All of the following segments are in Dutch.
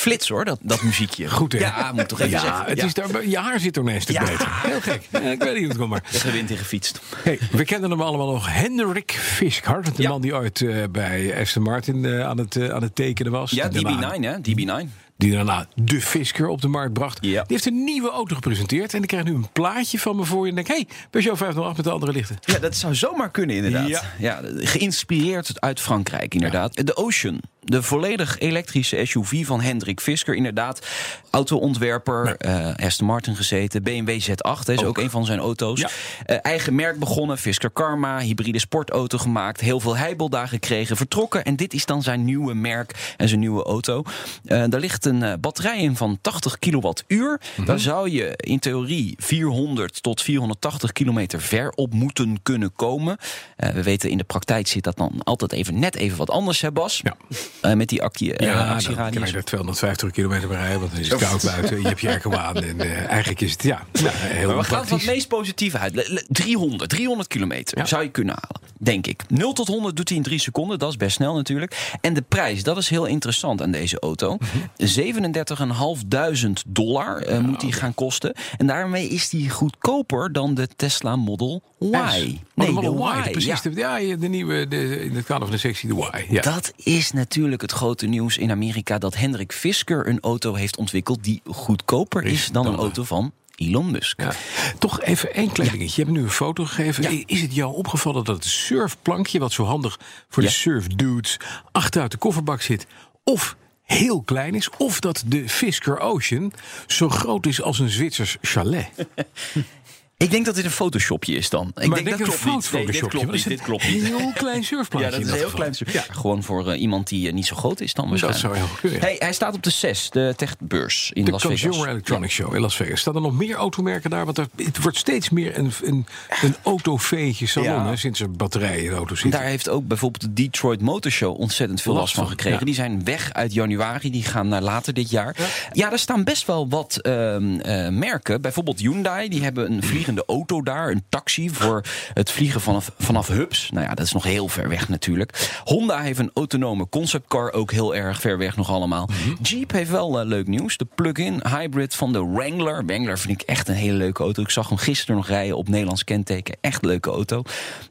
Flits hoor, dat, dat muziekje. Goed hè? Ja, moet toch even ja, zeggen. Het Ja. Is daar, je haar zit ineens te Ja. beter. Heel gek. Ja, ik weet niet hoe het komt maar. Er wind in gefietst. Hey, we kennen hem allemaal nog. Hendrik Fiskhart. De Ja. man die ooit eh, bij Aston Martin eh, aan, het, eh, aan het tekenen was. Ja, Die daarna- DB9 hè, DB9. Die daarna de Fisker op de markt bracht. Ja. Die heeft een nieuwe auto gepresenteerd. En ik krijg nu een plaatje van me voor je. En denk, hey, Peugeot 508 met de andere lichten. Ja, dat zou zomaar kunnen inderdaad. Ja. Ja. geïnspireerd uit Frankrijk inderdaad. De Ocean, de volledig elektrische SUV van Hendrik Fisker inderdaad. Autoontwerper, eh Aston Martin gezeten. BMW Z8 hè, is ook, een van zijn auto's. Ja. Eh, eigen merk begonnen, Fisker Karma. Hybride sportauto gemaakt. Heel veel heibel gekregen, vertrokken. En dit is dan zijn nieuwe merk en zijn nieuwe auto. Eh, daar ligt een batterij in van 80 kilowattuur. Daar zou je in theorie 400 tot 480 kilometer ver op moeten kunnen komen. We weten in de praktijk zit dat dan altijd even net even wat anders, hè Bas? Ja. Eh, met die accu, eh, Ja, actieradius. krijg je er 250 kilometer per rijden. Want dan is het koud buiten. Je hebt je airco aan. En eh, eigenlijk is het ja, nou, heel Maar we gaan van het meest positieve uit. Le- le- 300, 300 kilometer Ja. zou je kunnen halen, denk ik. 0 tot 100 doet hij in 3 seconden, dat is best snel natuurlijk. En de prijs, dat is heel interessant aan deze auto. Mhm. 37.500 dollar eh, moet die gaan kosten. En daarmee is die goedkoper dan de Tesla Model Y. Oh, de Model Y, precies. ja. De, ja, de nieuwe, de, in het kader van de sectie de Y. Ja. Dat is natuurlijk het grote nieuws in Amerika... dat Hendrik Fisker een auto heeft ontwikkeld... die goedkoper is dan een dan, auto van Elon Musk. Ja. Toch even één klein dingetje. Je hebt nu een foto gegeven. Ja. Is het jou opgevallen dat het surfplankje, wat zo handig voor Ja. de surfdudes, achteruit de kofferbak zit, of heel klein is, of dat de Fisker Ocean zo groot is als een Zwitsers chalet? Ik denk dat dit een photoshopje is dan. Ik maar denk, denk dat een klopt niet. Nee, dit klopt niet. Dit het klopt niet. een heel klein surfplankje. Ja, dat is een heel klein. Ja. Ja, gewoon voor eh, iemand die eh, niet zo groot is dan waarschijnlijk. zou heel goed kunnen, ja. Hey, hij staat op de 6, de techbeurs in De Las Vegas. Consumer Electronics Show in Las Vegas. Staan er nog meer automerken daar? Want er, het wordt steeds meer een, een, een autoveetje salon hè, sinds er batterijen in de auto's En zitten. Daar heeft ook bijvoorbeeld de Detroit Motor Show ontzettend veel Last last van gekregen. Die zijn weg uit januari, die gaan naar later dit jaar. Ja, daar staan best wel wat ehm, eh, merken. Bijvoorbeeld Hyundai, die hebben een vliegende auto daar, een taxi voor het vliegen vanaf, vanaf hubs. Nou ja, dat is nog heel ver weg natuurlijk. Honda heeft een autonome conceptcar, ook heel erg ver weg nog allemaal. Jeep heeft wel eh, leuk nieuws. De plug-in hybrid van de Wrangler. Wrangler vind ik echt een hele leuke auto. Ik zag hem gisteren nog rijden op Nederlands kenteken. Echt leuke auto.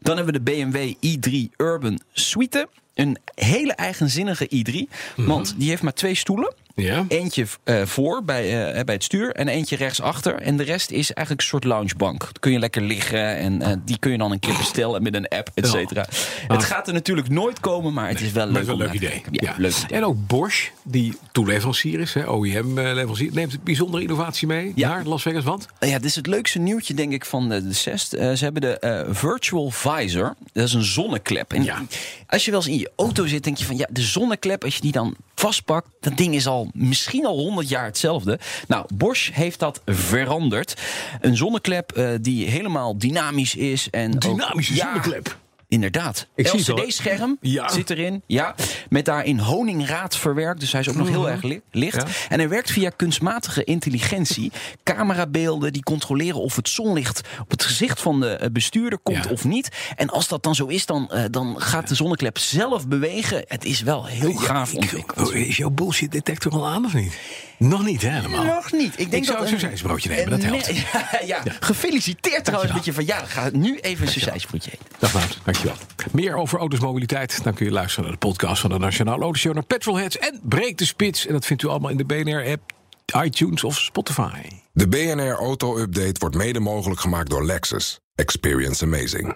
Dan hebben we de BMW i3 Urban Suite. Een hele eigenzinnige i3. Want die heeft maar twee stoelen. Ja. Eentje eh, voor bij, eh, bij het stuur en eentje rechtsachter. En de rest is eigenlijk een soort loungebank. Dan kun je lekker liggen en eh, die kun je dan een keer bestellen met een app, et cetera. Het gaat er natuurlijk nooit komen, maar het is wel leuk. is wel een leuk idee. Ja, leuk idee. En ook Bosch, die toeleverancier is, OEM-leverancier, neemt bijzondere innovatie mee Ja. naar Las Vegas. Want Ja, dit is het leukste nieuwtje, denk ik, van de, de CEST. Eh, ze hebben de eh, Virtual Visor. Dat is een zonneklep. En Ja. als je wel eens in je auto zit, denk je van... ja, de zonneklep, als je die dan vastpakt... dat ding is al misschien al 100 jaar hetzelfde. Nou, Bosch heeft dat veranderd. Een zonneklep eh, die helemaal dynamisch is. En ook- Dynamische Ja, zonneklep. Inderdaad. LCD-scherm Ja. zit erin. Ja. Met daarin honingraad verwerkt. Dus hij is ook nog heel erg li- licht. Ja. En hij werkt via kunstmatige intelligentie. Camerabeelden die controleren of het zonlicht op het gezicht van de eh, bestuurder komt Ja. of niet. En als dat dan zo is, dan, eh, dan gaat de zonneklep zelf bewegen. Het is wel heel gaaf ontwikkeld. oh, is jouw bullshit detector al aan of niet? Nog niet, helemaal. Nog niet. Ik, denk zou dat een sausijsbroodje nemen, dat helpt. Ja. Gefeliciteerd trouwens met je van ja, ga nu even een sausijsbroodje eten. Dag Wout, Meer over autosmobiliteit, dan kun je luisteren naar de podcast van de Nationale Autoshow, naar Petrolheads en Breek de Spits. En dat vindt u allemaal in de BNR-app, iTunes of Spotify. De BNR Auto Update wordt mede mogelijk gemaakt door Lexus. Experience amazing.